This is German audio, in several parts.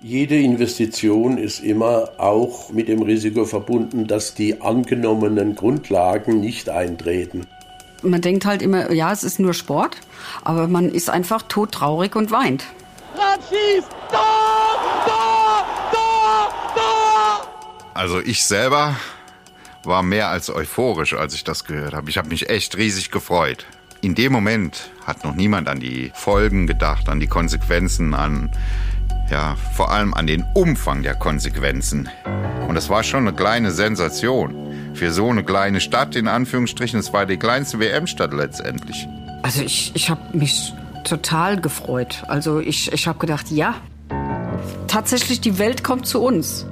Jede Investition ist immer auch mit dem Risiko verbunden, dass die angenommenen Grundlagen nicht eintreten. Man denkt halt immer, ja, es ist nur Sport, aber man ist einfach todtraurig und weint. Rad schießt! Da! Da! Da! Da! Also ich selber war mehr als euphorisch, als ich das gehört habe. Ich habe mich echt riesig gefreut. In dem Moment hat noch niemand an die Folgen gedacht, an die Konsequenzen, an ja, vor allem an den Umfang der Konsequenzen. Und das war schon eine kleine Sensation. Für so eine kleine Stadt, in Anführungsstrichen, es war die kleinste WM-Stadt letztendlich. Also ich, ich habe mich total gefreut. Also ich, ich habe gedacht, ja, tatsächlich die Welt kommt zu uns.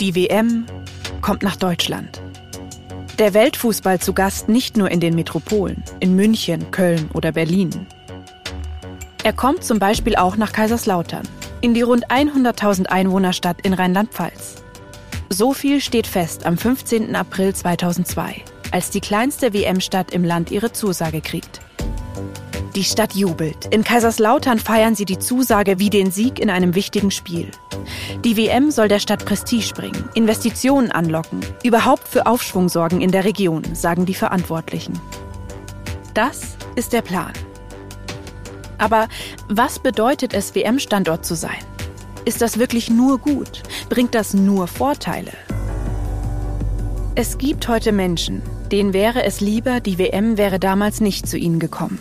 Die WM kommt nach Deutschland. Der Weltfußball zu Gast nicht nur in den Metropolen, in München, Köln oder Berlin. Er kommt zum Beispiel auch nach Kaiserslautern, in die rund 100.000 Einwohnerstadt in Rheinland-Pfalz. So viel steht fest am 15. April 2002, als die kleinste WM-Stadt im Land ihre Zusage kriegt. Die Stadt jubelt. In Kaiserslautern feiern sie die Zusage wie den Sieg in einem wichtigen Spiel. Die WM soll der Stadt Prestige bringen, Investitionen anlocken, überhaupt für Aufschwung sorgen in der Region, sagen die Verantwortlichen. Das ist der Plan. Aber was bedeutet es, WM-Standort zu sein? Ist das wirklich nur gut? Bringt das nur Vorteile? Es gibt heute Menschen, denen wäre es lieber, die WM wäre damals nicht zu ihnen gekommen.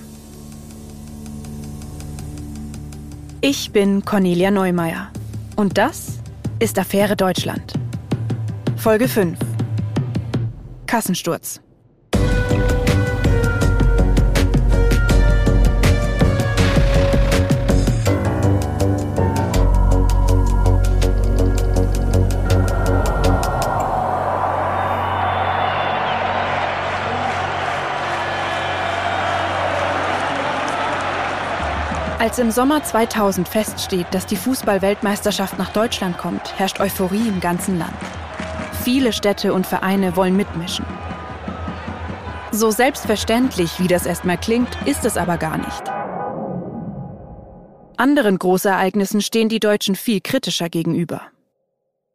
Ich bin Cornelia Neumeier und das ist Affäre Deutschland. Folge 5 Kassensturz. Als im Sommer 2000 feststeht, dass die Fußball-Weltmeisterschaft nach Deutschland kommt, herrscht Euphorie im ganzen Land. Viele Städte und Vereine wollen mitmischen. So selbstverständlich, wie das erstmal klingt, ist es aber gar nicht. Anderen Großereignissen stehen die Deutschen viel kritischer gegenüber.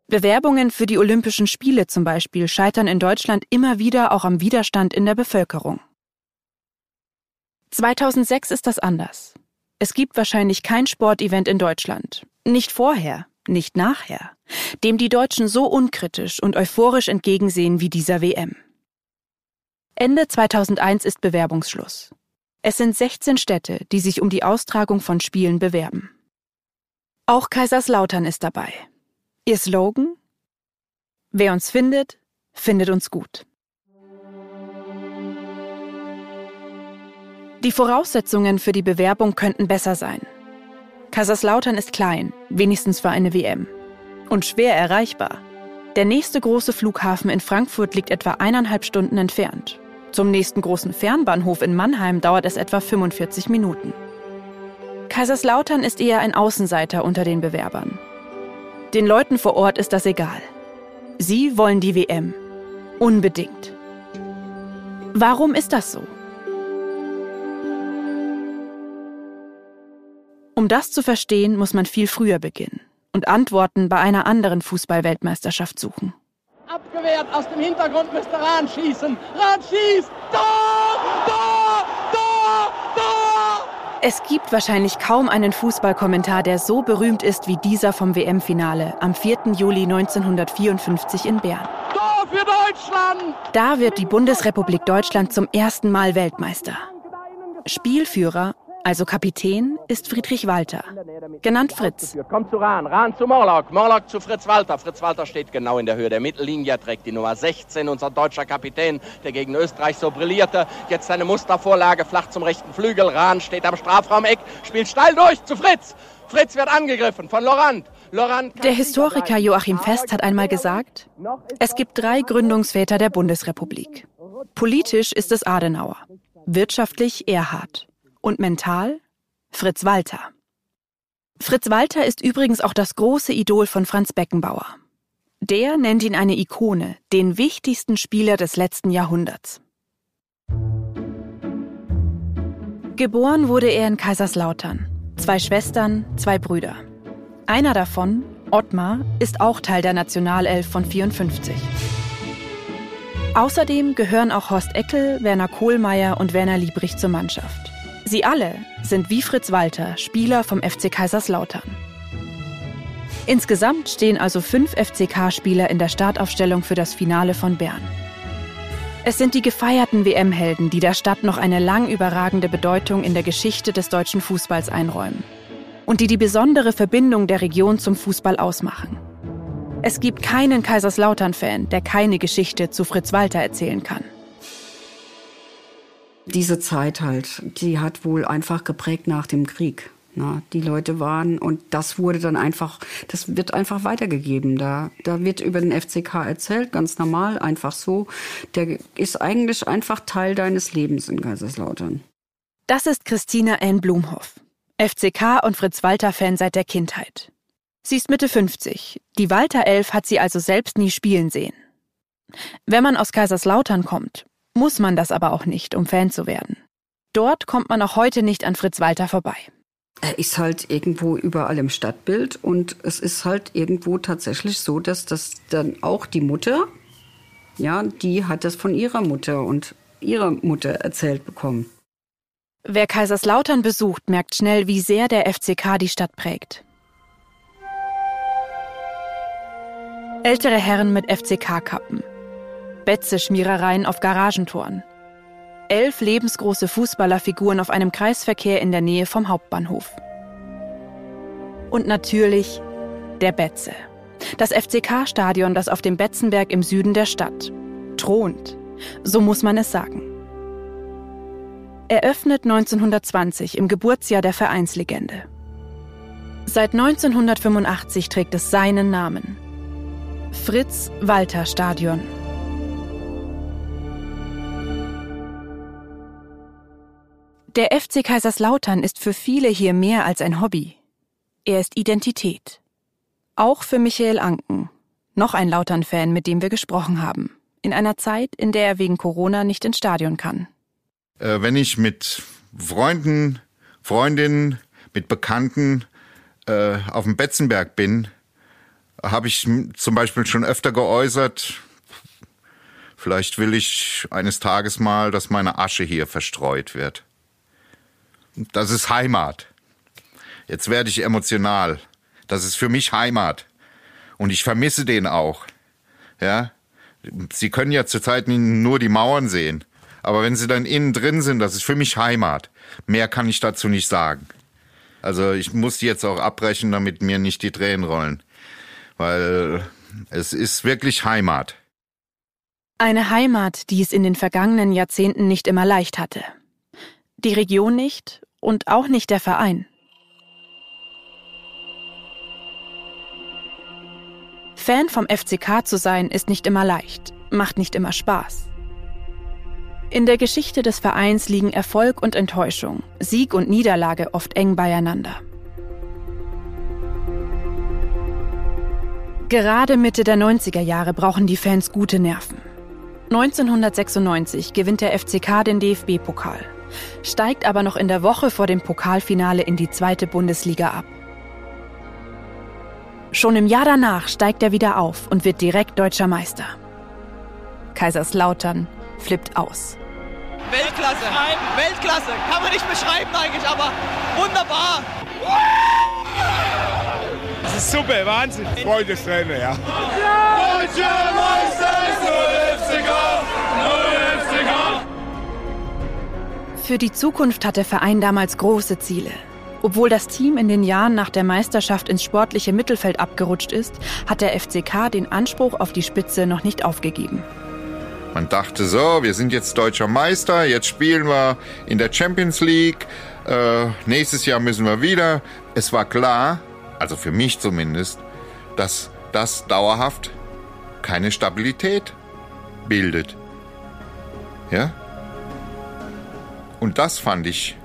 Bewerbungen für die Olympischen Spiele zum Beispiel scheitern in Deutschland immer wieder auch am Widerstand in der Bevölkerung. 2006 ist das anders. Es gibt wahrscheinlich kein Sportevent in Deutschland. Nicht vorher, nicht nachher, dem die Deutschen so unkritisch und euphorisch entgegensehen wie dieser WM. Ende 2001 ist Bewerbungsschluss. Es sind 16 Städte, die sich um die Austragung von Spielen bewerben. Auch Kaiserslautern ist dabei. Ihr Slogan? Wer uns findet, findet uns gut. Die Voraussetzungen für die Bewerbung könnten besser sein. Kaiserslautern ist klein, wenigstens für eine WM. Und schwer erreichbar. Der nächste große Flughafen in Frankfurt liegt etwa eineinhalb Stunden entfernt. Zum nächsten großen Fernbahnhof in Mannheim dauert es etwa 45 Minuten. Kaiserslautern ist eher ein Außenseiter unter den Bewerbern. Den Leuten vor Ort ist das egal. Sie wollen die WM. Unbedingt. Warum ist das so? Um das zu verstehen, muss man viel früher beginnen und Antworten bei einer anderen Fußballweltmeisterschaft suchen. Abgewehrt aus dem Hintergrund müsste Rahn schießen. Rahn schießt! Da! Da! Da! Da! Es gibt wahrscheinlich kaum einen Fußballkommentar, der so berühmt ist wie dieser vom WM-Finale am 4. Juli 1954 in Bern. Tor für Deutschland! Da wird die Bundesrepublik Deutschland zum ersten Mal Weltmeister. Spielführer also Kapitän, ist Friedrich Walter, genannt Fritz. Kommt zu Rahn, Rahn zu Morlock, Morlock zu Fritz Walter. Fritz Walter steht genau in der Höhe der Mittellinie, trägt die Nummer 16, unser deutscher Kapitän, der gegen Österreich so brillierte. Jetzt seine Mustervorlage flach zum rechten Flügel. Rahn steht am Strafraumeck, spielt steil durch zu Fritz. Fritz wird angegriffen von Lorand. Der Historiker Joachim Fest hat einmal gesagt, es gibt drei Gründungsväter der Bundesrepublik. Politisch ist es Adenauer, wirtschaftlich Erhard und mental Fritz Walter. Fritz Walter ist übrigens auch das große Idol von Franz Beckenbauer. Der nennt ihn eine Ikone, den wichtigsten Spieler des letzten Jahrhunderts. Geboren wurde er in Kaiserslautern. Zwei Schwestern, zwei Brüder. Einer davon, Ottmar, ist auch Teil der Nationalelf von 54. Außerdem gehören auch Horst Eckel, Werner Kohlmeier und Werner Liebrich zur Mannschaft. Sie alle sind wie Fritz Walter Spieler vom FC Kaiserslautern. Insgesamt stehen also fünf FCK-Spieler in der Startaufstellung für das Finale von Bern. Es sind die gefeierten WM-Helden, die der Stadt noch eine lang überragende Bedeutung in der Geschichte des deutschen Fußballs einräumen und die die besondere Verbindung der Region zum Fußball ausmachen. Es gibt keinen Kaiserslautern-Fan, der keine Geschichte zu Fritz Walter erzählen kann. Diese Zeit halt, die hat wohl einfach geprägt nach dem Krieg. Na, die Leute waren und das wurde dann einfach, das wird einfach weitergegeben. Da, da wird über den FCK erzählt, ganz normal, einfach so. Der ist eigentlich einfach Teil deines Lebens in Kaiserslautern. Das ist Christina N. Blumhoff, FCK und Fritz Walter Fan seit der Kindheit. Sie ist Mitte 50. Die Walter Elf hat sie also selbst nie spielen sehen. Wenn man aus Kaiserslautern kommt, muss man das aber auch nicht, um Fan zu werden. Dort kommt man auch heute nicht an Fritz Walter vorbei. Er ist halt irgendwo überall im Stadtbild und es ist halt irgendwo tatsächlich so, dass das dann auch die Mutter, ja, die hat das von ihrer Mutter und ihrer Mutter erzählt bekommen. Wer Kaiserslautern besucht, merkt schnell, wie sehr der FCK die Stadt prägt. Ältere Herren mit FCK-Kappen. Betze-Schmierereien auf Garagentoren elf lebensgroße Fußballerfiguren auf einem Kreisverkehr in der Nähe vom Hauptbahnhof. Und natürlich der Betze. Das FCK-Stadion, das auf dem Betzenberg im Süden der Stadt thront. So muss man es sagen. Eröffnet 1920 im Geburtsjahr der Vereinslegende. Seit 1985 trägt es seinen Namen. Fritz Der FC Kaiserslautern ist für viele hier mehr als ein Hobby. Er ist Identität. Auch für Michael Anken, noch ein Lautern-Fan, mit dem wir gesprochen haben. In einer Zeit, in der er wegen Corona nicht ins Stadion kann. Äh, wenn ich mit Freunden, Freundinnen, mit Bekannten äh, auf dem Betzenberg bin, habe ich zum Beispiel schon öfter geäußert, vielleicht will ich eines Tages mal, dass meine Asche hier verstreut wird. Das ist Heimat. Jetzt werde ich emotional. Das ist für mich Heimat. Und ich vermisse den auch. Ja? Sie können ja zurzeit nur die Mauern sehen. Aber wenn sie dann innen drin sind, das ist für mich Heimat. Mehr kann ich dazu nicht sagen. Also ich muss die jetzt auch abbrechen, damit mir nicht die Tränen rollen. Weil es ist wirklich Heimat. Eine Heimat, die es in den vergangenen Jahrzehnten nicht immer leicht hatte. Die Region nicht und auch nicht der Verein. Fan vom FCK zu sein ist nicht immer leicht, macht nicht immer Spaß. In der Geschichte des Vereins liegen Erfolg und Enttäuschung, Sieg und Niederlage oft eng beieinander. Gerade Mitte der 90er Jahre brauchen die Fans gute Nerven. 1996 gewinnt der FCK den DFB-Pokal steigt aber noch in der Woche vor dem Pokalfinale in die zweite Bundesliga ab. Schon im Jahr danach steigt er wieder auf und wird direkt deutscher Meister. Kaiserslautern flippt aus. Weltklasse, Weltklasse, kann man nicht beschreiben eigentlich, aber wunderbar. Das ist super, Wahnsinn. Freundesträne, ja. Deutscher Meister ist nur FCK, Für die Zukunft hat der Verein damals große Ziele. Obwohl das Team in den Jahren nach der Meisterschaft ins sportliche Mittelfeld abgerutscht ist, hat der FCK den Anspruch auf die Spitze noch nicht aufgegeben. Man dachte so, wir sind jetzt deutscher Meister, jetzt spielen wir in der Champions League, äh, nächstes Jahr müssen wir wieder. Es war klar, also für mich zumindest, dass das dauerhaft keine Stabilität bildet. Ja? Und das fand ich,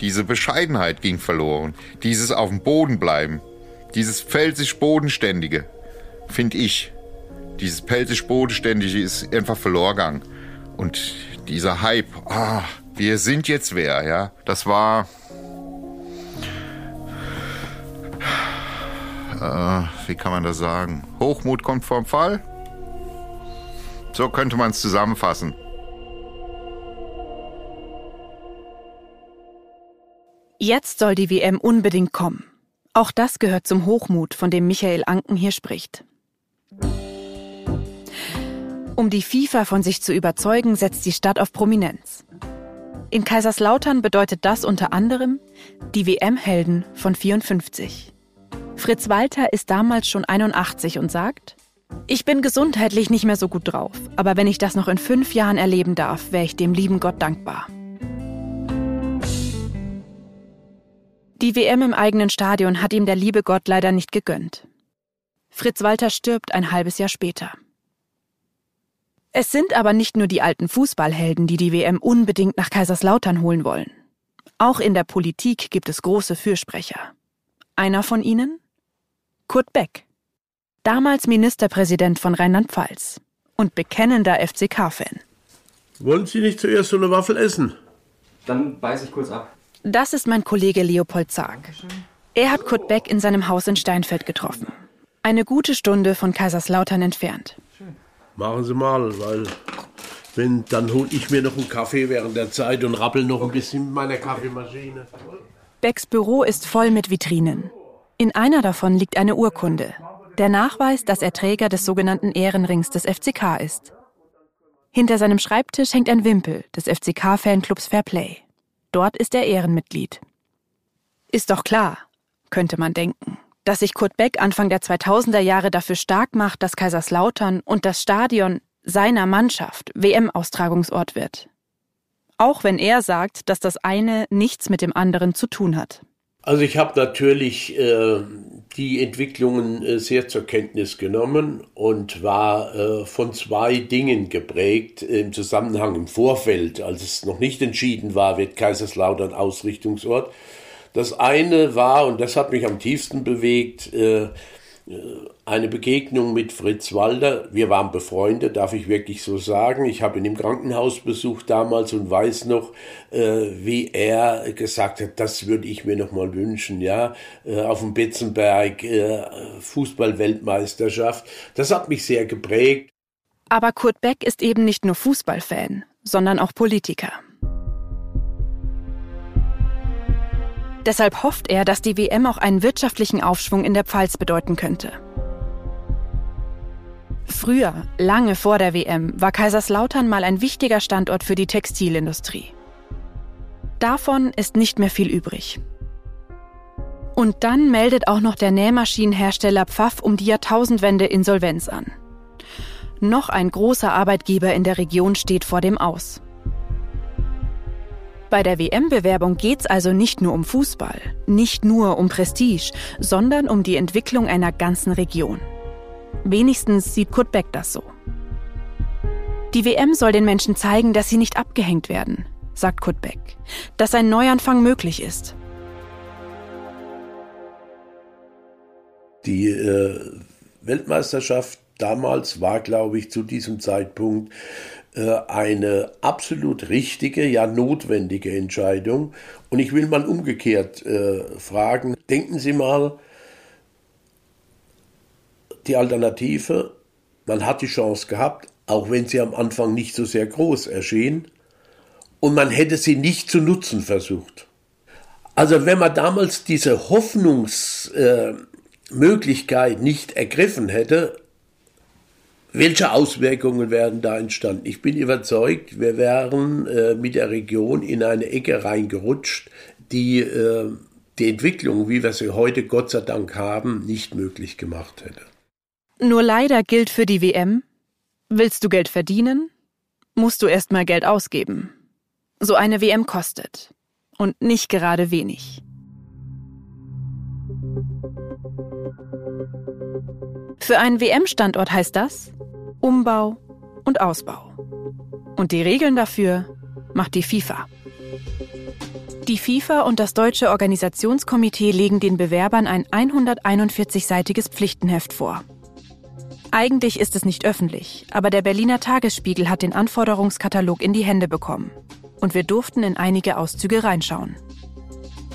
diese Bescheidenheit ging verloren. Dieses auf dem Boden bleiben. Dieses pfälzisch Bodenständige, finde ich. Dieses pelzisch Bodenständige ist einfach verloren gegangen. Und dieser Hype, ah, wir sind jetzt wer, ja, das war, äh, wie kann man das sagen? Hochmut kommt vorm Fall? So könnte man es zusammenfassen. Jetzt soll die WM unbedingt kommen. Auch das gehört zum Hochmut, von dem Michael Anken hier spricht. Um die FIFA von sich zu überzeugen, setzt die Stadt auf Prominenz. In Kaiserslautern bedeutet das unter anderem die WM-Helden von 54. Fritz Walter ist damals schon 81 und sagt, ich bin gesundheitlich nicht mehr so gut drauf, aber wenn ich das noch in fünf Jahren erleben darf, wäre ich dem lieben Gott dankbar. Die WM im eigenen Stadion hat ihm der liebe Gott leider nicht gegönnt. Fritz Walter stirbt ein halbes Jahr später. Es sind aber nicht nur die alten Fußballhelden, die die WM unbedingt nach Kaiserslautern holen wollen. Auch in der Politik gibt es große Fürsprecher. Einer von ihnen? Kurt Beck. Damals Ministerpräsident von Rheinland-Pfalz und bekennender FCK-Fan. Wollen Sie nicht zuerst so eine Waffel essen? Dann beiß ich kurz ab. Das ist mein Kollege Leopold Zag. Er hat Kurt Beck in seinem Haus in Steinfeld getroffen. Eine gute Stunde von Kaiserslautern entfernt. Machen Sie mal, weil wenn, dann hole ich mir noch einen Kaffee während der Zeit und rappel noch ein bisschen mit meiner Kaffeemaschine. Becks Büro ist voll mit Vitrinen. In einer davon liegt eine Urkunde. Der Nachweis, dass er Träger des sogenannten Ehrenrings des FCK ist. Hinter seinem Schreibtisch hängt ein Wimpel des FCK-Fanclubs Fairplay. Dort ist er Ehrenmitglied. Ist doch klar, könnte man denken, dass sich Kurt Beck Anfang der 2000er Jahre dafür stark macht, dass Kaiserslautern und das Stadion seiner Mannschaft WM-Austragungsort wird. Auch wenn er sagt, dass das eine nichts mit dem anderen zu tun hat. Also ich habe natürlich äh, die Entwicklungen äh, sehr zur Kenntnis genommen und war äh, von zwei Dingen geprägt im Zusammenhang im Vorfeld, als es noch nicht entschieden war, wird Kaiserslautern Ausrichtungsort. Das eine war, und das hat mich am tiefsten bewegt, äh, eine Begegnung mit Fritz Walder. Wir waren befreundet, darf ich wirklich so sagen. Ich habe ihn im Krankenhaus besucht damals und weiß noch, äh, wie er gesagt hat, das würde ich mir noch mal wünschen, ja, äh, auf dem Betzenberg, äh, Fußball-Weltmeisterschaft. Das hat mich sehr geprägt. Aber Kurt Beck ist eben nicht nur Fußballfan, sondern auch Politiker. Deshalb hofft er, dass die WM auch einen wirtschaftlichen Aufschwung in der Pfalz bedeuten könnte. Früher, lange vor der WM, war Kaiserslautern mal ein wichtiger Standort für die Textilindustrie. Davon ist nicht mehr viel übrig. Und dann meldet auch noch der Nähmaschinenhersteller Pfaff um die Jahrtausendwende Insolvenz an. Noch ein großer Arbeitgeber in der Region steht vor dem Aus. Bei der WM-Bewerbung geht es also nicht nur um Fußball, nicht nur um Prestige, sondern um die Entwicklung einer ganzen Region. Wenigstens sieht Kurt Beck das so. Die WM soll den Menschen zeigen, dass sie nicht abgehängt werden, sagt Kurt Beck, dass ein Neuanfang möglich ist. Die äh, Weltmeisterschaft damals war, glaube ich, zu diesem Zeitpunkt eine absolut richtige, ja notwendige Entscheidung. Und ich will mal umgekehrt äh, fragen, denken Sie mal, die Alternative, man hat die Chance gehabt, auch wenn sie am Anfang nicht so sehr groß erschien, und man hätte sie nicht zu nutzen versucht. Also wenn man damals diese Hoffnungsmöglichkeit äh, nicht ergriffen hätte, welche Auswirkungen werden da entstanden? Ich bin überzeugt, wir wären äh, mit der Region in eine Ecke reingerutscht, die äh, die Entwicklung, wie wir sie heute Gott sei Dank haben, nicht möglich gemacht hätte. Nur leider gilt für die WM, willst du Geld verdienen, musst du erst mal Geld ausgeben. So eine WM kostet. Und nicht gerade wenig. Für einen WM-Standort heißt das Umbau und Ausbau. Und die Regeln dafür macht die FIFA. Die FIFA und das Deutsche Organisationskomitee legen den Bewerbern ein 141-seitiges Pflichtenheft vor. Eigentlich ist es nicht öffentlich, aber der Berliner Tagesspiegel hat den Anforderungskatalog in die Hände bekommen. Und wir durften in einige Auszüge reinschauen.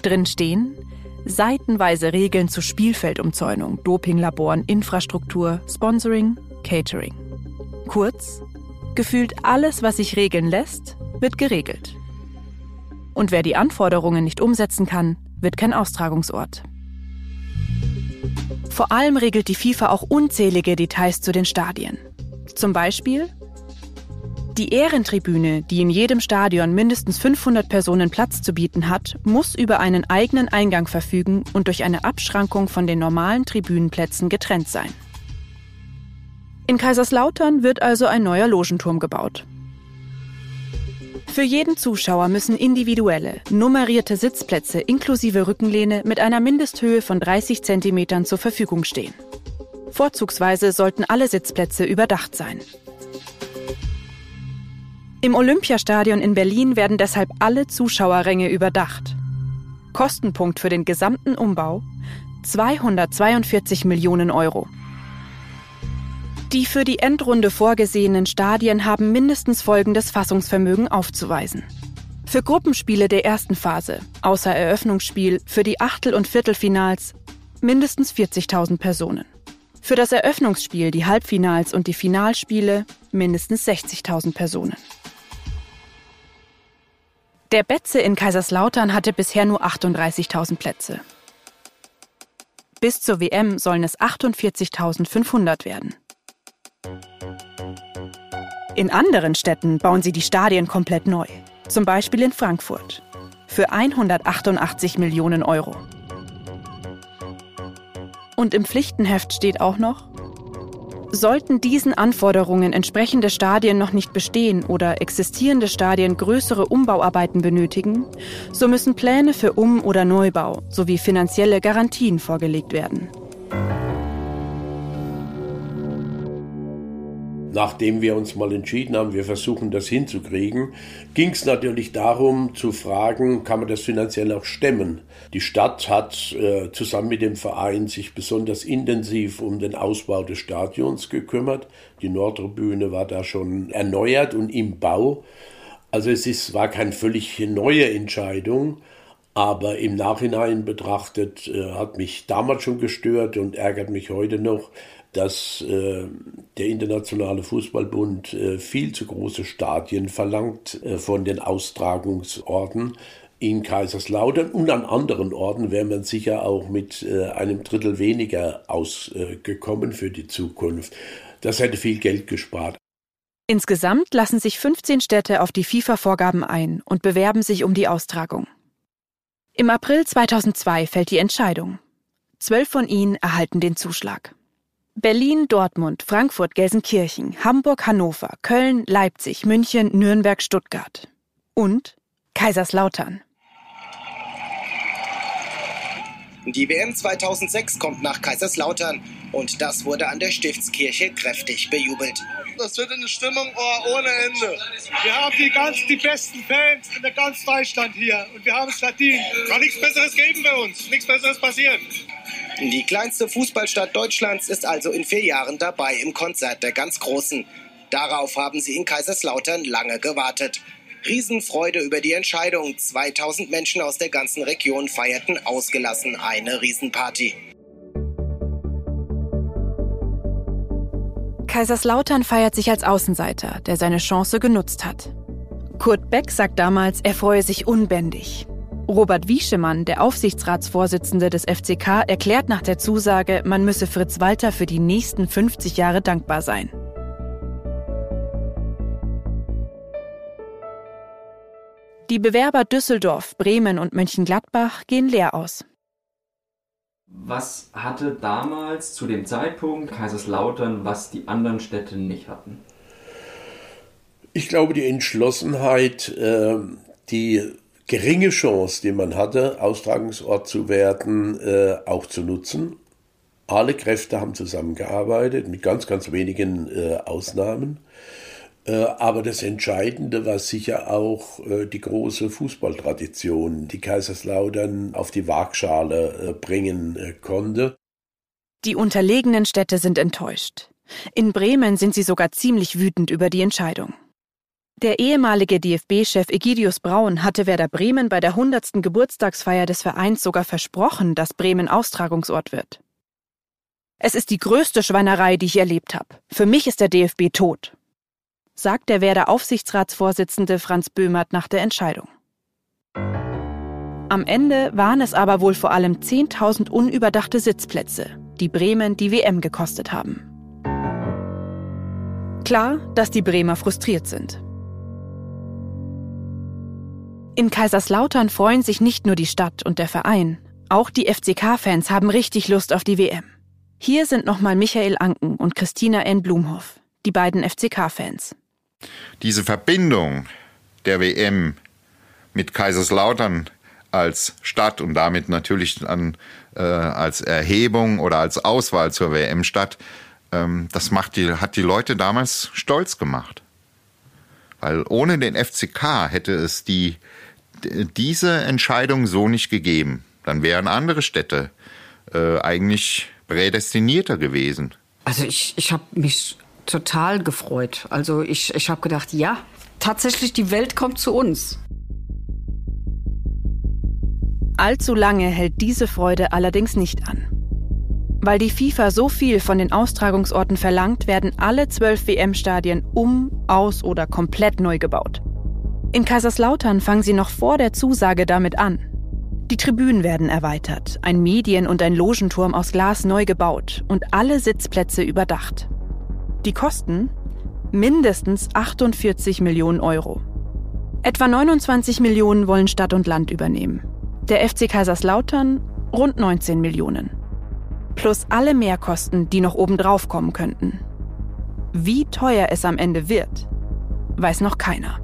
Drin stehen, Seitenweise Regeln zu Spielfeldumzäunung, Dopinglaboren, Infrastruktur, Sponsoring, Catering. Kurz, gefühlt alles, was sich regeln lässt, wird geregelt. Und wer die Anforderungen nicht umsetzen kann, wird kein Austragungsort. Vor allem regelt die FIFA auch unzählige Details zu den Stadien. Zum Beispiel die Ehrentribüne, die in jedem Stadion mindestens 500 Personen Platz zu bieten hat, muss über einen eigenen Eingang verfügen und durch eine Abschrankung von den normalen Tribünenplätzen getrennt sein. In Kaiserslautern wird also ein neuer Logenturm gebaut. Für jeden Zuschauer müssen individuelle, nummerierte Sitzplätze inklusive Rückenlehne mit einer Mindesthöhe von 30 cm zur Verfügung stehen. Vorzugsweise sollten alle Sitzplätze überdacht sein. Im Olympiastadion in Berlin werden deshalb alle Zuschauerränge überdacht. Kostenpunkt für den gesamten Umbau 242 Millionen Euro. Die für die Endrunde vorgesehenen Stadien haben mindestens folgendes Fassungsvermögen aufzuweisen. Für Gruppenspiele der ersten Phase, außer Eröffnungsspiel, für die Achtel- und Viertelfinals mindestens 40.000 Personen. Für das Eröffnungsspiel, die Halbfinals und die Finalspiele mindestens 60.000 Personen. Der Betze in Kaiserslautern hatte bisher nur 38.000 Plätze. Bis zur WM sollen es 48.500 werden. In anderen Städten bauen sie die Stadien komplett neu. Zum Beispiel in Frankfurt. Für 188 Millionen Euro. Und im Pflichtenheft steht auch noch, Sollten diesen Anforderungen entsprechende Stadien noch nicht bestehen oder existierende Stadien größere Umbauarbeiten benötigen, so müssen Pläne für Um- oder Neubau sowie finanzielle Garantien vorgelegt werden. Nachdem wir uns mal entschieden haben, wir versuchen das hinzukriegen, ging es natürlich darum zu fragen, kann man das finanziell auch stemmen. Die Stadt hat äh, zusammen mit dem Verein sich besonders intensiv um den Ausbau des Stadions gekümmert. Die Nordtribüne war da schon erneuert und im Bau. Also es ist, war keine völlig neue Entscheidung. Aber im Nachhinein betrachtet äh, hat mich damals schon gestört und ärgert mich heute noch, dass äh, der Internationale Fußballbund äh, viel zu große Stadien verlangt äh, von den Austragungsorten. In Kaiserslautern und an anderen Orten wäre man sicher auch mit äh, einem Drittel weniger ausgekommen für die Zukunft. Das hätte viel Geld gespart. Insgesamt lassen sich 15 Städte auf die FIFA-Vorgaben ein und bewerben sich um die Austragung. Im April 2002 fällt die Entscheidung. Zwölf von ihnen erhalten den Zuschlag. Berlin, Dortmund, Frankfurt, Gelsenkirchen, Hamburg, Hannover, Köln, Leipzig, München, Nürnberg, Stuttgart. Und Kaiserslautern. Die WM 2006 kommt nach Kaiserslautern und das wurde an der Stiftskirche kräftig bejubelt. Das wird eine Stimmung oh, ohne Ende. Wir haben die, ganz, die besten Fans in der ganz Deutschland hier und wir haben es verdient. Kann nichts Besseres geben bei uns, nichts Besseres passiert. Die kleinste Fußballstadt Deutschlands ist also in vier Jahren dabei im Konzert der ganz Großen. Darauf haben sie in Kaiserslautern lange gewartet. Riesenfreude über die Entscheidung. 2000 Menschen aus der ganzen Region feierten ausgelassen eine Riesenparty. Kaiserslautern feiert sich als Außenseiter, der seine Chance genutzt hat. Kurt Beck sagt damals, er freue sich unbändig. Robert Wieschemann, der Aufsichtsratsvorsitzende des FCK, erklärt nach der Zusage, man müsse Fritz Walter für die nächsten 50 Jahre dankbar sein. Die Bewerber Düsseldorf, Bremen und Mönchengladbach gehen leer aus. Was hatte damals zu dem Zeitpunkt Kaiserslautern, was die anderen Städte nicht hatten? Ich glaube, die Entschlossenheit, äh, die geringe Chance, die man hatte, Austragungsort zu werden, äh, auch zu nutzen. Alle Kräfte haben zusammengearbeitet, mit ganz, ganz wenigen äh, Ausnahmen. Äh, aber das Entscheidende war sicher auch äh, die große Fußballtradition, die Kaiserslautern auf die Waagschale äh, bringen konnte. Die unterlegenen Städte sind enttäuscht. In Bremen sind sie sogar ziemlich wütend über die Entscheidung. Der ehemalige DFB-Chef Egidius Braun hatte Werder Bremen bei der 100. Geburtstagsfeier des Vereins sogar versprochen, dass Bremen Austragungsort wird. Es ist die größte Schweinerei, die ich erlebt habe. Für mich ist der DFB tot, sagt der Werder Aufsichtsratsvorsitzende Franz Böhmert nach der Entscheidung. Am Ende waren es aber wohl vor allem 10.000 unüberdachte Sitzplätze, die Bremen die WM gekostet haben. Klar, dass die Bremer frustriert sind. In Kaiserslautern freuen sich nicht nur die Stadt und der Verein, auch die FCK-Fans haben richtig Lust auf die WM. Hier sind nochmal Michael Anken und Christina N. Blumhoff, die beiden FCK-Fans. Diese Verbindung der WM mit Kaiserslautern als Stadt und damit natürlich dann äh, als Erhebung oder als Auswahl zur WM-Stadt, ähm, das macht die, hat die Leute damals stolz gemacht. Weil ohne den FCK hätte es die, diese Entscheidung so nicht gegeben. Dann wären andere Städte äh, eigentlich prädestinierter gewesen. Also ich, ich habe mich total gefreut. Also ich, ich habe gedacht, ja, tatsächlich, die Welt kommt zu uns. Allzu lange hält diese Freude allerdings nicht an. Weil die FIFA so viel von den Austragungsorten verlangt, werden alle zwölf WM-Stadien um, aus oder komplett neu gebaut. In Kaiserslautern fangen sie noch vor der Zusage damit an. Die Tribünen werden erweitert, ein Medien- und ein Logenturm aus Glas neu gebaut und alle Sitzplätze überdacht. Die Kosten? Mindestens 48 Millionen Euro. Etwa 29 Millionen wollen Stadt und Land übernehmen. Der FC Kaiserslautern rund 19 Millionen. Plus alle Mehrkosten, die noch obendrauf kommen könnten. Wie teuer es am Ende wird, weiß noch keiner.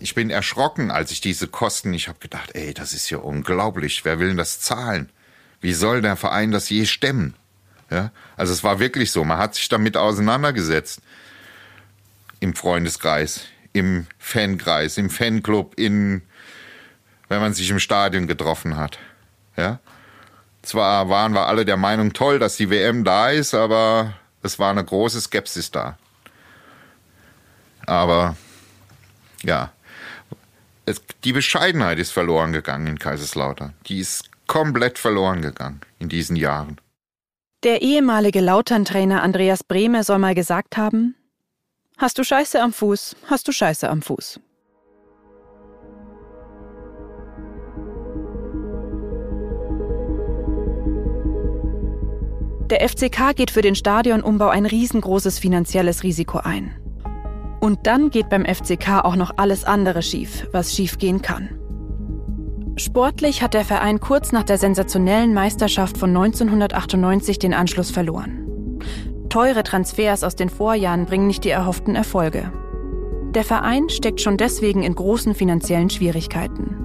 Ich bin erschrocken, als ich diese Kosten, ich habe gedacht, ey, das ist ja unglaublich, wer will denn das zahlen? Wie soll der Verein das je stemmen? Ja, also es war wirklich so, man hat sich damit auseinandergesetzt im Freundeskreis im Fankreis, im Fanclub, in, wenn man sich im Stadion getroffen hat. Ja? Zwar waren wir alle der Meinung, toll, dass die WM da ist, aber es war eine große Skepsis da. Aber ja, es, die Bescheidenheit ist verloren gegangen in Kaiserslautern. Die ist komplett verloren gegangen in diesen Jahren. Der ehemalige Lautern-Trainer Andreas Brehme soll mal gesagt haben, Hast du Scheiße am Fuß, hast du Scheiße am Fuß. Der FCK geht für den Stadionumbau ein riesengroßes finanzielles Risiko ein. Und dann geht beim FCK auch noch alles andere schief, was schiefgehen kann. Sportlich hat der Verein kurz nach der sensationellen Meisterschaft von 1998 den Anschluss verloren. Teure Transfers aus den Vorjahren bringen nicht die erhofften Erfolge. Der Verein steckt schon deswegen in großen finanziellen Schwierigkeiten.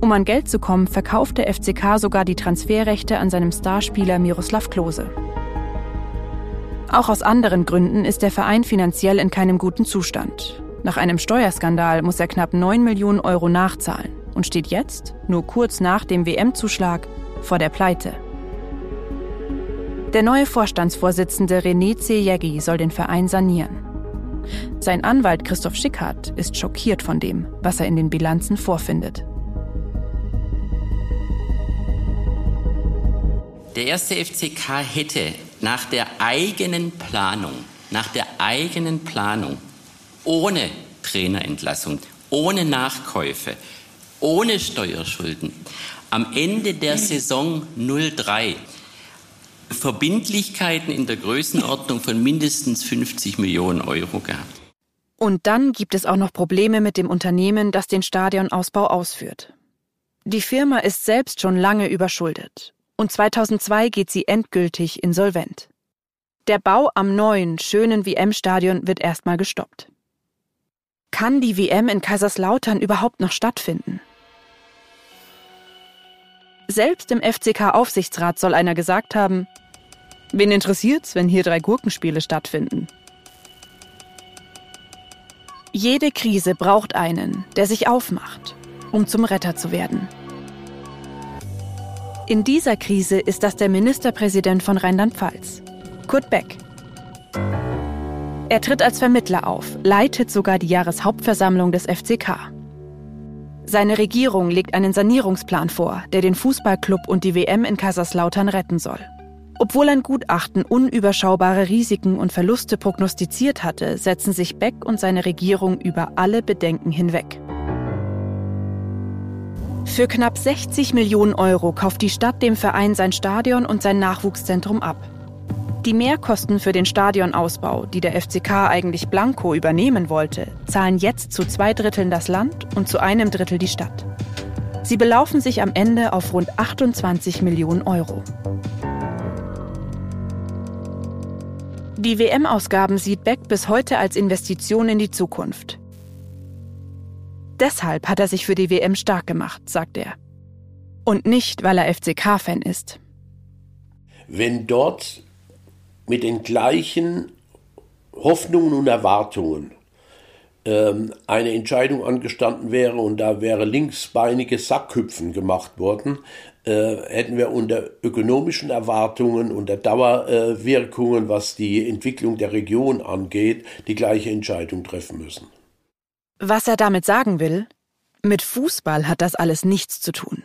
Um an Geld zu kommen, verkauft der FCK sogar die Transferrechte an seinem Starspieler Miroslav Klose. Auch aus anderen Gründen ist der Verein finanziell in keinem guten Zustand. Nach einem Steuerskandal muss er knapp 9 Millionen Euro nachzahlen und steht jetzt, nur kurz nach dem WM-Zuschlag, vor der Pleite. Der neue Vorstandsvorsitzende René Zejeggi soll den Verein sanieren. Sein Anwalt Christoph Schickhardt ist schockiert von dem, was er in den Bilanzen vorfindet. Der erste FCK hätte nach der eigenen Planung, nach der eigenen Planung, ohne Trainerentlassung, ohne Nachkäufe, ohne Steuerschulden, am Ende der Saison 03 Verbindlichkeiten in der Größenordnung von mindestens 50 Millionen Euro gehabt. Und dann gibt es auch noch Probleme mit dem Unternehmen, das den Stadionausbau ausführt. Die Firma ist selbst schon lange überschuldet und 2002 geht sie endgültig insolvent. Der Bau am neuen, schönen WM-Stadion wird erstmal gestoppt. Kann die WM in Kaiserslautern überhaupt noch stattfinden? Selbst im FCK-Aufsichtsrat soll einer gesagt haben, wen interessiert's, wenn hier drei Gurkenspiele stattfinden? Jede Krise braucht einen, der sich aufmacht, um zum Retter zu werden. In dieser Krise ist das der Ministerpräsident von Rheinland-Pfalz, Kurt Beck. Er tritt als Vermittler auf, leitet sogar die Jahreshauptversammlung des FCK. Seine Regierung legt einen Sanierungsplan vor, der den Fußballclub und die WM in Kaiserslautern retten soll. Obwohl ein Gutachten unüberschaubare Risiken und Verluste prognostiziert hatte, setzen sich Beck und seine Regierung über alle Bedenken hinweg. Für knapp 60 Millionen Euro kauft die Stadt dem Verein sein Stadion und sein Nachwuchszentrum ab. Die Mehrkosten für den Stadionausbau, die der FCK eigentlich blanko übernehmen wollte, zahlen jetzt zu zwei Dritteln das Land und zu einem Drittel die Stadt. Sie belaufen sich am Ende auf rund 28 Millionen Euro. Die WM-Ausgaben sieht Beck bis heute als Investition in die Zukunft. Deshalb hat er sich für die WM stark gemacht, sagt er. Und nicht, weil er FCK-Fan ist. Wenn dort mit den gleichen Hoffnungen und Erwartungen ähm, eine Entscheidung angestanden wäre und da wäre linksbeinige Sackhüpfen gemacht worden, äh, hätten wir unter ökonomischen Erwartungen, unter Dauerwirkungen, was die Entwicklung der Region angeht, die gleiche Entscheidung treffen müssen. Was er damit sagen will, mit Fußball hat das alles nichts zu tun.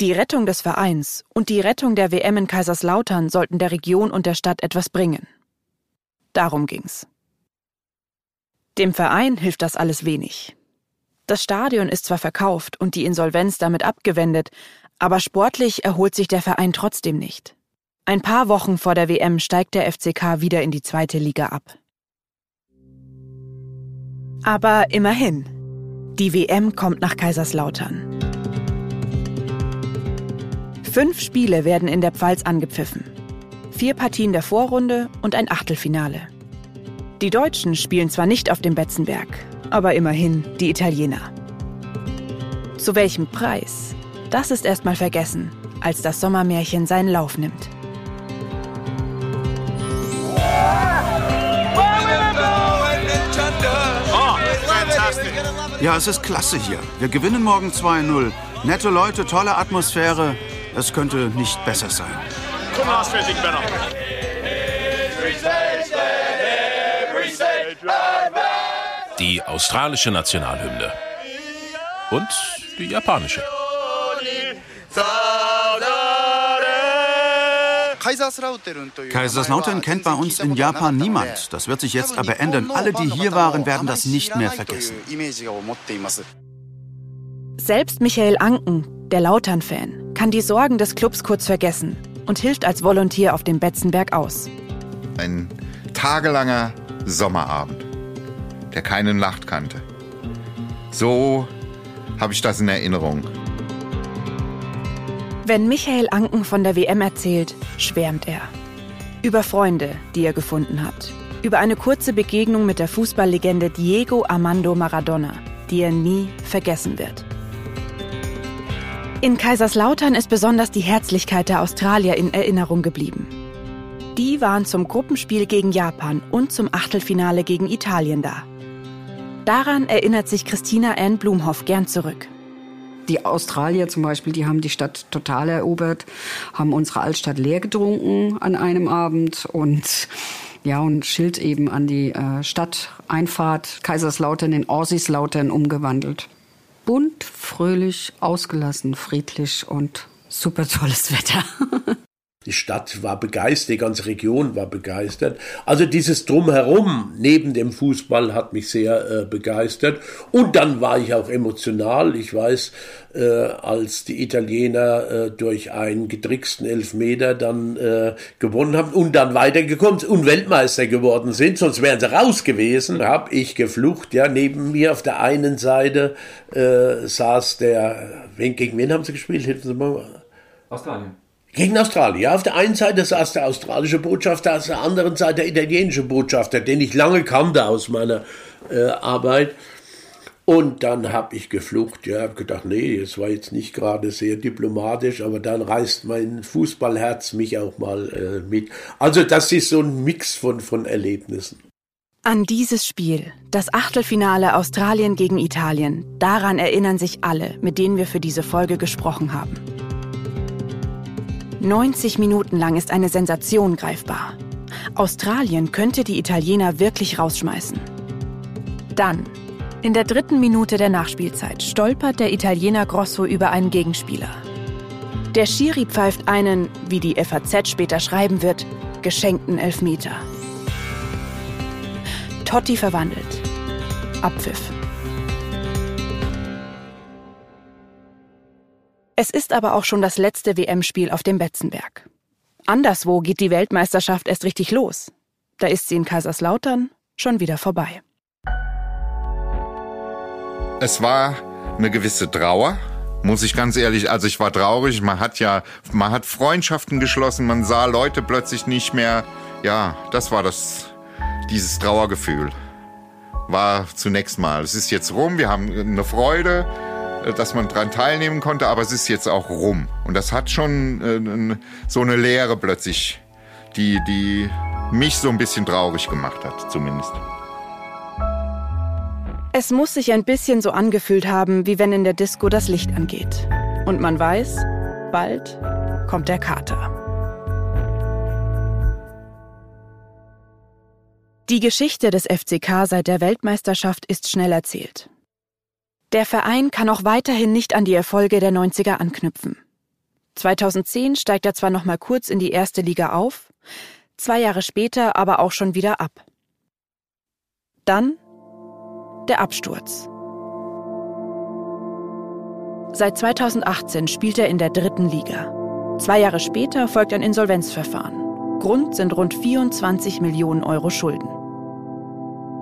Die Rettung des Vereins und die Rettung der WM in Kaiserslautern sollten der Region und der Stadt etwas bringen. Darum ging's. Dem Verein hilft das alles wenig. Das Stadion ist zwar verkauft und die Insolvenz damit abgewendet, aber sportlich erholt sich der Verein trotzdem nicht. Ein paar Wochen vor der WM steigt der FCK wieder in die zweite Liga ab. Aber immerhin, die WM kommt nach Kaiserslautern. Fünf Spiele werden in der Pfalz angepfiffen. Vier Partien der Vorrunde und ein Achtelfinale. Die Deutschen spielen zwar nicht auf dem Betzenberg, aber immerhin die Italiener. Zu welchem Preis? Das ist erstmal vergessen, als das Sommermärchen seinen Lauf nimmt. Ja, es ist klasse hier. Wir gewinnen morgen 2-0. Nette Leute, tolle Atmosphäre. Es könnte nicht besser sein. Die australische Nationalhymne. Und die japanische. Kaiserslautern kennt bei uns in Japan niemand. Das wird sich jetzt aber ändern. Alle, die hier waren, werden das nicht mehr vergessen. Selbst Michael Anken, der Lautern-Fan, kann die Sorgen des Clubs kurz vergessen und hilft als Volontär auf dem Betzenberg aus. Ein tagelanger Sommerabend, der keinen Nacht kannte. So habe ich das in Erinnerung. Wenn Michael Anken von der WM erzählt, schwärmt er. Über Freunde, die er gefunden hat. Über eine kurze Begegnung mit der Fußballlegende Diego Armando Maradona, die er nie vergessen wird. In Kaiserslautern ist besonders die Herzlichkeit der Australier in Erinnerung geblieben. Die waren zum Gruppenspiel gegen Japan und zum Achtelfinale gegen Italien da. Daran erinnert sich Christina Ann Blumhoff gern zurück. Die Australier zum Beispiel, die haben die Stadt total erobert, haben unsere Altstadt leer getrunken an einem Abend und ja, und Schild eben an die äh, Stadteinfahrt Kaiserslautern in Orsislautern umgewandelt. Bunt, fröhlich, ausgelassen, friedlich und super tolles Wetter. Die Stadt war begeistert, die ganze Region war begeistert. Also dieses Drumherum neben dem Fußball hat mich sehr äh, begeistert. Und dann war ich auch emotional. Ich weiß, äh, als die Italiener äh, durch einen gedricksten Elfmeter dann äh, gewonnen haben und dann weitergekommen und Weltmeister geworden sind, sonst wären sie raus gewesen, habe ich geflucht. Ja, neben mir auf der einen Seite äh, saß der, wen, gegen wen haben sie gespielt? Helfen Sie mal. Australien. Gegen Australien. Auf der einen Seite saß der australische Botschafter, auf der anderen Seite der italienische Botschafter, den ich lange kannte aus meiner äh, Arbeit. Und dann habe ich geflucht, ja, habe gedacht, nee, es war jetzt nicht gerade sehr diplomatisch, aber dann reißt mein Fußballherz mich auch mal äh, mit. Also das ist so ein Mix von, von Erlebnissen. An dieses Spiel, das Achtelfinale Australien gegen Italien, daran erinnern sich alle, mit denen wir für diese Folge gesprochen haben. 90 Minuten lang ist eine Sensation greifbar. Australien könnte die Italiener wirklich rausschmeißen. Dann, in der dritten Minute der Nachspielzeit, stolpert der Italiener Grosso über einen Gegenspieler. Der Schiri pfeift einen, wie die FAZ später schreiben wird, geschenkten Elfmeter. Totti verwandelt. Abpfiff. Es ist aber auch schon das letzte WM-Spiel auf dem Betzenberg. Anderswo geht die Weltmeisterschaft erst richtig los. Da ist sie in Kaiserslautern schon wieder vorbei. Es war eine gewisse Trauer, muss ich ganz ehrlich, also ich war traurig, man hat ja, man hat Freundschaften geschlossen, man sah Leute plötzlich nicht mehr. Ja, das war das, dieses Trauergefühl. War zunächst mal. Es ist jetzt rum, wir haben eine Freude, dass man dran teilnehmen konnte, aber es ist jetzt auch rum. Und das hat schon äh, so eine Leere plötzlich, die, die mich so ein bisschen traurig gemacht hat, zumindest. Es muss sich ein bisschen so angefühlt haben, wie wenn in der Disco das Licht angeht. Und man weiß, bald kommt der Kater. Die Geschichte des FCK seit der Weltmeisterschaft ist schnell erzählt. Der Verein kann auch weiterhin nicht an die Erfolge der 90er anknüpfen. 2010 steigt er zwar noch mal kurz in die erste Liga auf, zwei Jahre später aber auch schon wieder ab. Dann der Absturz. Seit 2018 spielt er in der dritten Liga. Zwei Jahre später folgt ein Insolvenzverfahren. Grund sind rund 24 Millionen Euro Schulden.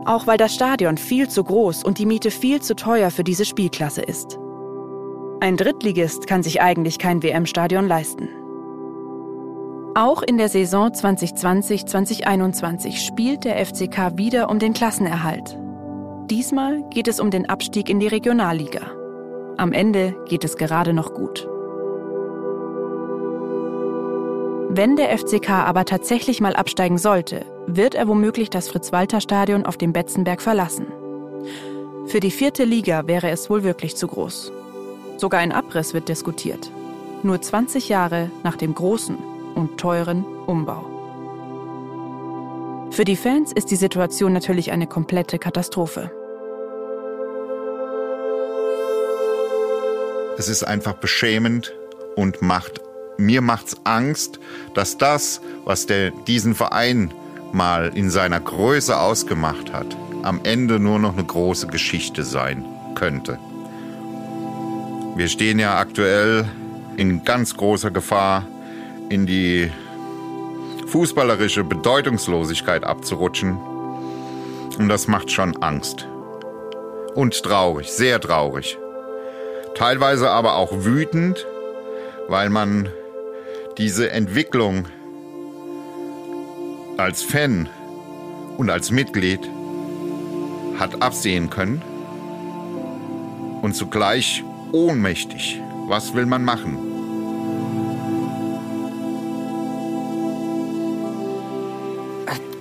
Auch weil das Stadion viel zu groß und die Miete viel zu teuer für diese Spielklasse ist. Ein Drittligist kann sich eigentlich kein WM-Stadion leisten. Auch in der Saison 2020-2021 spielt der FCK wieder um den Klassenerhalt. Diesmal geht es um den Abstieg in die Regionalliga. Am Ende geht es gerade noch gut. Wenn der FCK aber tatsächlich mal absteigen sollte, wird er womöglich das Fritz-Walter-Stadion auf dem Betzenberg verlassen. Für die vierte Liga wäre es wohl wirklich zu groß. Sogar ein Abriss wird diskutiert. Nur 20 Jahre nach dem großen und teuren Umbau. Für die Fans ist die Situation natürlich eine komplette Katastrophe. Es ist einfach beschämend und macht mir macht's Angst, dass das, was der diesen Verein mal in seiner Größe ausgemacht hat, am Ende nur noch eine große Geschichte sein könnte. Wir stehen ja aktuell in ganz großer Gefahr, in die fußballerische Bedeutungslosigkeit abzurutschen. Und das macht schon Angst. Und traurig, sehr traurig. Teilweise aber auch wütend, weil man diese Entwicklung als Fan und als Mitglied hat absehen können und zugleich ohnmächtig. Was will man machen?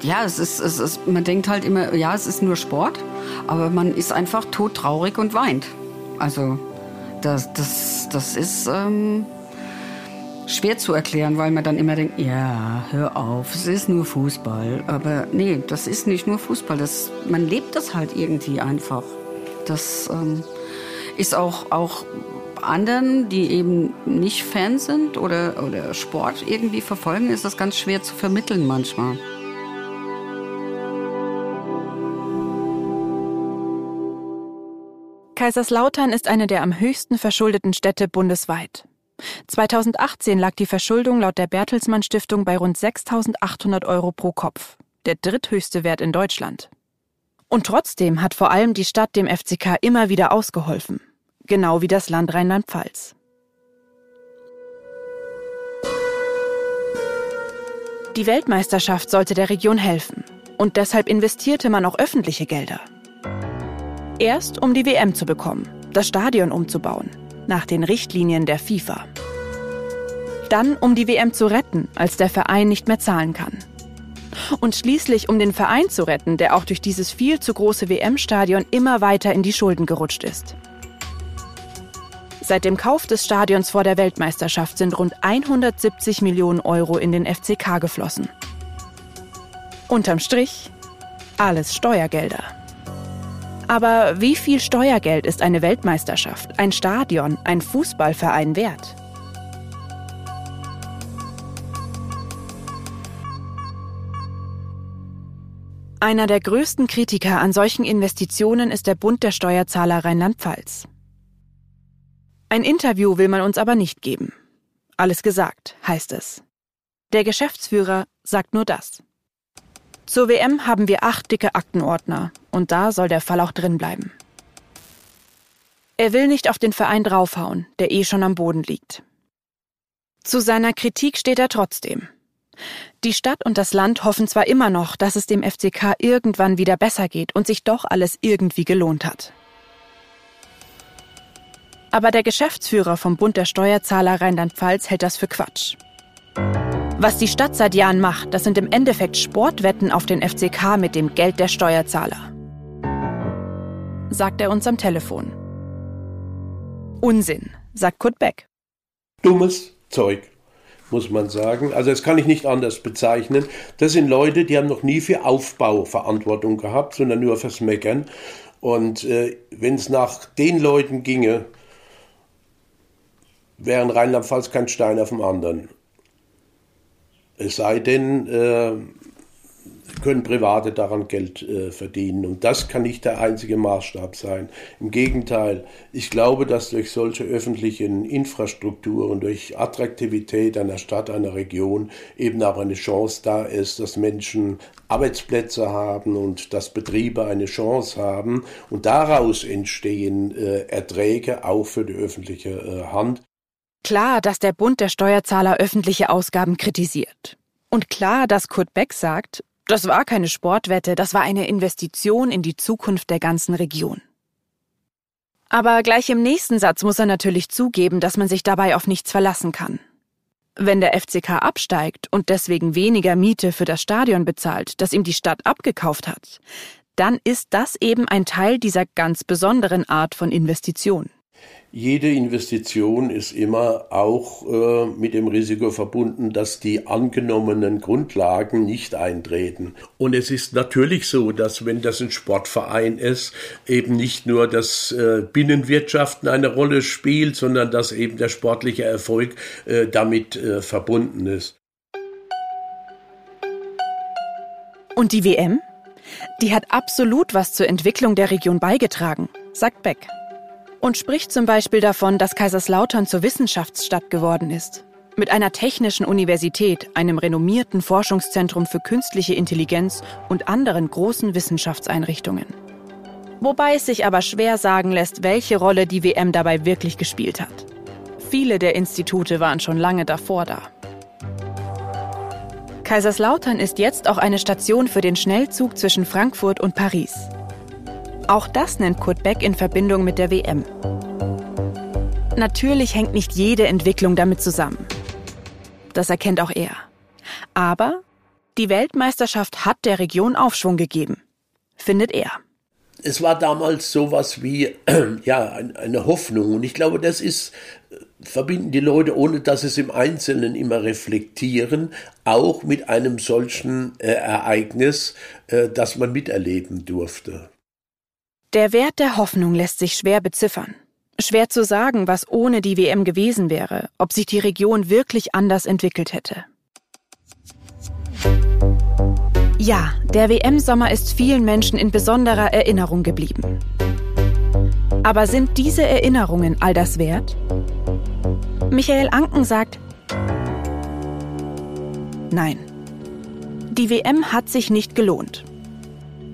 ja, es ist, es ist, man denkt halt immer, ja, es ist nur Sport, aber man ist einfach todtraurig und weint. Also das, das, das ist ähm, schwer zu erklären, weil man dann immer denkt, ja, hör auf, es ist nur Fußball. Aber nee, das ist nicht nur Fußball. Das, man lebt das halt irgendwie einfach. Das ähm, ist auch, auch anderen, die eben nicht Fans sind oder, oder Sport irgendwie verfolgen, ist das ganz schwer zu vermitteln manchmal. Kaiserslautern ist eine der am höchsten verschuldeten Städte bundesweit. 2018 lag die Verschuldung laut der Bertelsmann Stiftung bei rund 6.800 Euro pro Kopf, der dritthöchste Wert in Deutschland. Und trotzdem hat vor allem die Stadt dem FCK immer wieder ausgeholfen, genau wie das Land Rheinland-Pfalz. Die Weltmeisterschaft sollte der Region helfen und deshalb investierte man auch öffentliche Gelder. Erst um die WM zu bekommen, das Stadion umzubauen, nach den Richtlinien der FIFA. Dann um die WM zu retten, als der Verein nicht mehr zahlen kann. Und schließlich um den Verein zu retten, der auch durch dieses viel zu große WM-Stadion immer weiter in die Schulden gerutscht ist. Seit dem Kauf des Stadions vor der Weltmeisterschaft sind rund 170 Millionen Euro in den FCK geflossen. Unterm Strich alles Steuergelder. Aber wie viel Steuergeld ist eine Weltmeisterschaft, ein Stadion, ein Fußballverein wert? Einer der größten Kritiker an solchen Investitionen ist der Bund der Steuerzahler Rheinland-Pfalz. Ein Interview will man uns aber nicht geben. Alles gesagt, heißt es. Der Geschäftsführer sagt nur das. Zur WM haben wir acht dicke Aktenordner und da soll der Fall auch drin bleiben. Er will nicht auf den Verein draufhauen, der eh schon am Boden liegt. Zu seiner Kritik steht er trotzdem. Die Stadt und das Land hoffen zwar immer noch, dass es dem FCK irgendwann wieder besser geht und sich doch alles irgendwie gelohnt hat. Aber der Geschäftsführer vom Bund der Steuerzahler Rheinland-Pfalz hält das für Quatsch. Was die Stadt seit Jahren macht, das sind im Endeffekt Sportwetten auf den FCK mit dem Geld der Steuerzahler. Sagt er uns am Telefon. Unsinn, sagt Kurt Beck. Dummes Zeug, muss man sagen. Also das kann ich nicht anders bezeichnen. Das sind Leute, die haben noch nie für Aufbau Verantwortung gehabt, sondern nur fürs Meckern. Und äh, wenn es nach den Leuten ginge, wären Rheinland-Pfalz kein Stein auf dem anderen. Es sei denn, äh, können Private daran Geld äh, verdienen. Und das kann nicht der einzige Maßstab sein. Im Gegenteil, ich glaube, dass durch solche öffentlichen Infrastrukturen, durch Attraktivität einer Stadt, einer Region eben auch eine Chance da ist, dass Menschen Arbeitsplätze haben und dass Betriebe eine Chance haben. Und daraus entstehen äh, Erträge auch für die öffentliche äh, Hand. Klar, dass der Bund der Steuerzahler öffentliche Ausgaben kritisiert. Und klar, dass Kurt Beck sagt, das war keine Sportwette, das war eine Investition in die Zukunft der ganzen Region. Aber gleich im nächsten Satz muss er natürlich zugeben, dass man sich dabei auf nichts verlassen kann. Wenn der FCK absteigt und deswegen weniger Miete für das Stadion bezahlt, das ihm die Stadt abgekauft hat, dann ist das eben ein Teil dieser ganz besonderen Art von Investition jede Investition ist immer auch äh, mit dem Risiko verbunden, dass die angenommenen Grundlagen nicht eintreten. Und es ist natürlich so, dass wenn das ein Sportverein ist, eben nicht nur das äh, Binnenwirtschaften eine Rolle spielt, sondern dass eben der sportliche Erfolg äh, damit äh, verbunden ist. Und die WM? Die hat absolut was zur Entwicklung der Region beigetragen, sagt Beck und spricht zum Beispiel davon, dass Kaiserslautern zur Wissenschaftsstadt geworden ist. Mit einer technischen Universität, einem renommierten Forschungszentrum für künstliche Intelligenz und anderen großen Wissenschaftseinrichtungen. Wobei es sich aber schwer sagen lässt, welche Rolle die WM dabei wirklich gespielt hat. Viele der Institute waren schon lange davor da. Kaiserslautern ist jetzt auch eine Station für den Schnellzug zwischen Frankfurt und Paris. Auch das nennt Kurt Beck in Verbindung mit der WM. Natürlich hängt nicht jede Entwicklung damit zusammen. Das erkennt auch er. Aber die Weltmeisterschaft hat der Region Aufschwung gegeben, findet er. Es war damals sowas wie ja eine Hoffnung und ich glaube, das ist verbinden die Leute, ohne dass es im Einzelnen immer reflektieren, auch mit einem solchen äh, Ereignis, äh, das man miterleben durfte. Der Wert der Hoffnung lässt sich schwer beziffern. Schwer zu sagen, was ohne die WM gewesen wäre, ob sich die Region wirklich anders entwickelt hätte. Ja, der WM-Sommer ist vielen Menschen in besonderer Erinnerung geblieben. Aber sind diese Erinnerungen all das wert? Michael Anken sagt, nein. Die WM hat sich nicht gelohnt.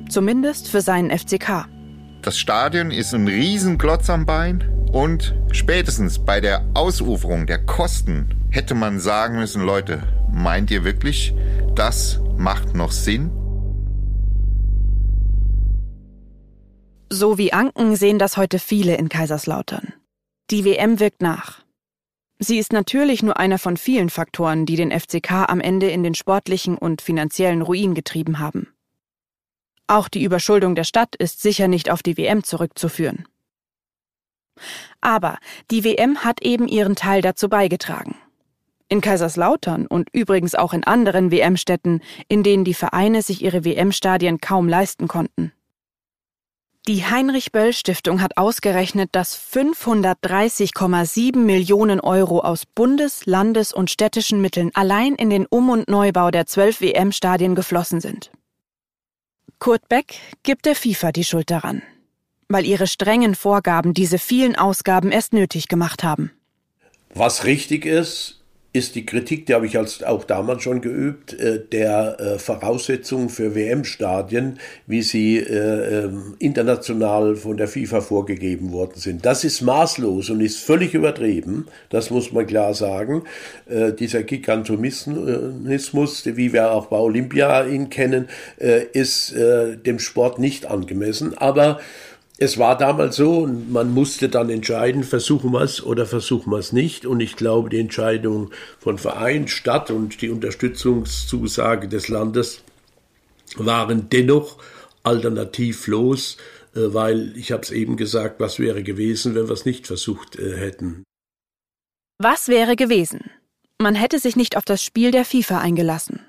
Zumindest für seinen FCK. Das Stadion ist ein Riesenklotz am Bein und spätestens bei der Ausuferung der Kosten hätte man sagen müssen, Leute, meint ihr wirklich, das macht noch Sinn? So wie Anken sehen das heute viele in Kaiserslautern. Die WM wirkt nach. Sie ist natürlich nur einer von vielen Faktoren, die den FCK am Ende in den sportlichen und finanziellen Ruin getrieben haben. Auch die Überschuldung der Stadt ist sicher nicht auf die WM zurückzuführen. Aber die WM hat eben ihren Teil dazu beigetragen. In Kaiserslautern und übrigens auch in anderen WM-Städten, in denen die Vereine sich ihre WM-Stadien kaum leisten konnten. Die Heinrich-Böll-Stiftung hat ausgerechnet, dass 530,7 Millionen Euro aus Bundes-, Landes- und städtischen Mitteln allein in den Um- und Neubau der zwölf WM-Stadien geflossen sind. Kurt Beck gibt der FIFA die Schuld daran, weil ihre strengen Vorgaben diese vielen Ausgaben erst nötig gemacht haben. Was richtig ist, ist die Kritik, die habe ich als auch damals schon geübt, äh, der äh, Voraussetzungen für WM-Stadien, wie sie äh, ähm, international von der FIFA vorgegeben worden sind. Das ist maßlos und ist völlig übertrieben, das muss man klar sagen. Dieser Gigantomismus, wie wir auch bei Olympia ihn kennen, ist dem Sport nicht angemessen. Aber es war damals so und man musste dann entscheiden, versuchen wir es oder versuchen wir es nicht. Und ich glaube, die Entscheidung von Verein, Stadt und die Unterstützungszusage des Landes waren dennoch alternativlos, äh, weil ich habe es eben gesagt, was wäre gewesen, wenn wir es nicht versucht äh, hätten. Was wäre gewesen? Man hätte sich nicht auf das Spiel der FIFA eingelassen,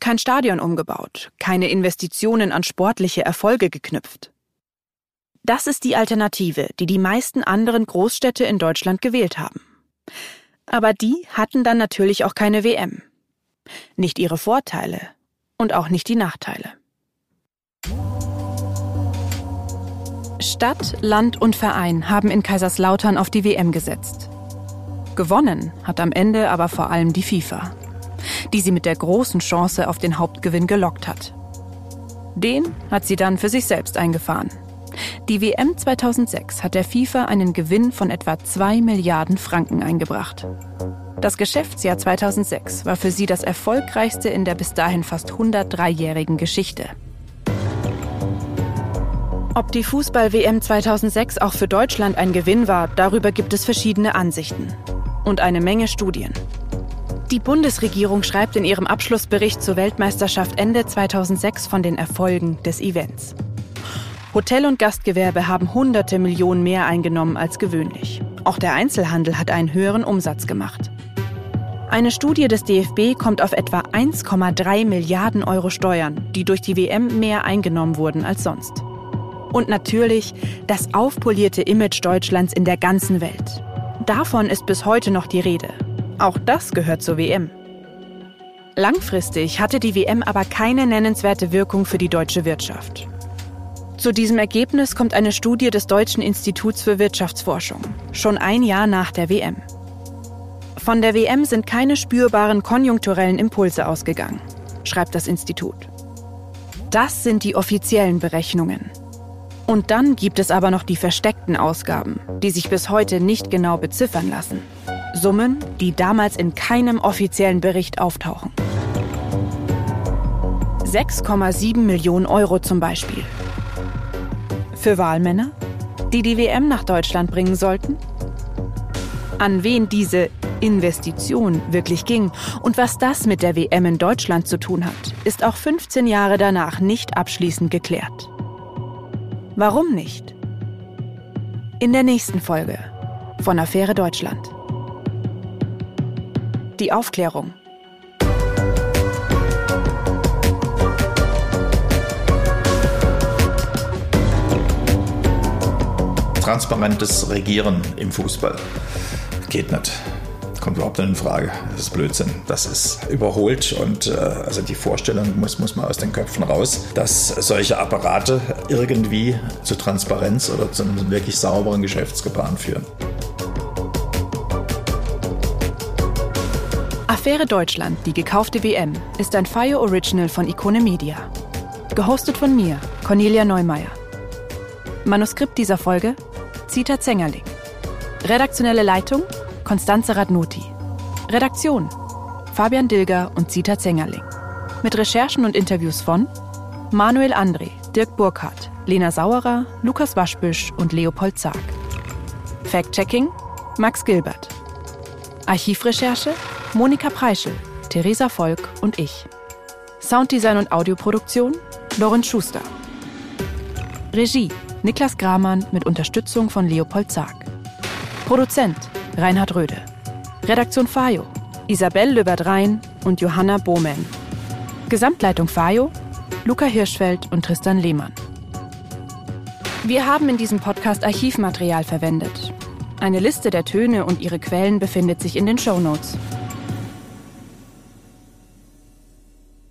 kein Stadion umgebaut, keine Investitionen an sportliche Erfolge geknüpft. Das ist die Alternative, die die meisten anderen Großstädte in Deutschland gewählt haben. Aber die hatten dann natürlich auch keine WM. Nicht ihre Vorteile und auch nicht die Nachteile. Stadt, Land und Verein haben in Kaiserslautern auf die WM gesetzt. Gewonnen hat am Ende aber vor allem die FIFA, die sie mit der großen Chance auf den Hauptgewinn gelockt hat. Den hat sie dann für sich selbst eingefahren. Die WM 2006 hat der FIFA einen Gewinn von etwa 2 Milliarden Franken eingebracht. Das Geschäftsjahr 2006 war für sie das erfolgreichste in der bis dahin fast 103-jährigen Geschichte. Ob die Fußball-WM 2006 auch für Deutschland ein Gewinn war, darüber gibt es verschiedene Ansichten und eine Menge Studien. Die Bundesregierung schreibt in ihrem Abschlussbericht zur Weltmeisterschaft Ende 2006 von den Erfolgen des Events. Hotel- und Gastgewerbe haben hunderte Millionen mehr eingenommen als gewöhnlich. Auch der Einzelhandel hat einen höheren Umsatz gemacht. Eine Studie des DFB kommt auf etwa 1,3 Milliarden Euro Steuern, die durch die WM mehr eingenommen wurden als sonst. Und natürlich das aufpolierte Image Deutschlands in der ganzen Welt. Davon ist bis heute noch die Rede. Auch das gehört zur WM. Langfristig hatte die WM aber keine nennenswerte Wirkung für die deutsche Wirtschaft. Zu diesem Ergebnis kommt eine Studie des Deutschen Instituts für Wirtschaftsforschung, schon ein Jahr nach der WM. Von der WM sind keine spürbaren konjunkturellen Impulse ausgegangen, schreibt das Institut. Das sind die offiziellen Berechnungen. Und dann gibt es aber noch die versteckten Ausgaben, die sich bis heute nicht genau beziffern lassen. Summen, die damals in keinem offiziellen Bericht auftauchen. 6,7 Millionen Euro zum Beispiel für Wahlmänner, die die WM nach Deutschland bringen sollten? An wen diese Investition wirklich ging und was das mit der WM in Deutschland zu tun hat, ist auch 15 Jahre danach nicht abschließend geklärt. Warum nicht? In der nächsten Folge von Affäre Deutschland. Die Aufklärung. Transparentes Regieren im Fußball. Geht nicht. Kommt überhaupt nicht in Frage. Das ist Blödsinn. Das ist überholt und äh, also die Vorstellung muss, muss man aus den Köpfen raus, dass solche Apparate irgendwie zu Transparenz oder zu einem wirklich sauberen Geschäftsgebaren führen. Affäre Deutschland, die gekaufte WM, ist ein Fire Original von Ikone Media. Gehostet von mir, Cornelia Neumeier. Manuskript dieser Folge Zita Zengerling. Redaktionelle Leitung Konstanze Radnoti. Redaktion Fabian Dilger und Zita Zengerling. Mit Recherchen und Interviews von Manuel André, Dirk Burkhardt, Lena Sauerer, Lukas Waschbüsch und Leopold Zag. Fact-Checking Max Gilbert. Archivrecherche Monika Preischel, Theresa Volk und ich. Sounddesign und Audioproduktion Lorenz Schuster. Regie Niklas Gramann mit Unterstützung von Leopold Zag. Produzent Reinhard Röde. Redaktion Fajo Isabel Löbert-Rhein und Johanna Bohman. Gesamtleitung Fajo, Luca Hirschfeld und Tristan Lehmann. Wir haben in diesem Podcast Archivmaterial verwendet. Eine Liste der Töne und ihre Quellen befindet sich in den Show Notes.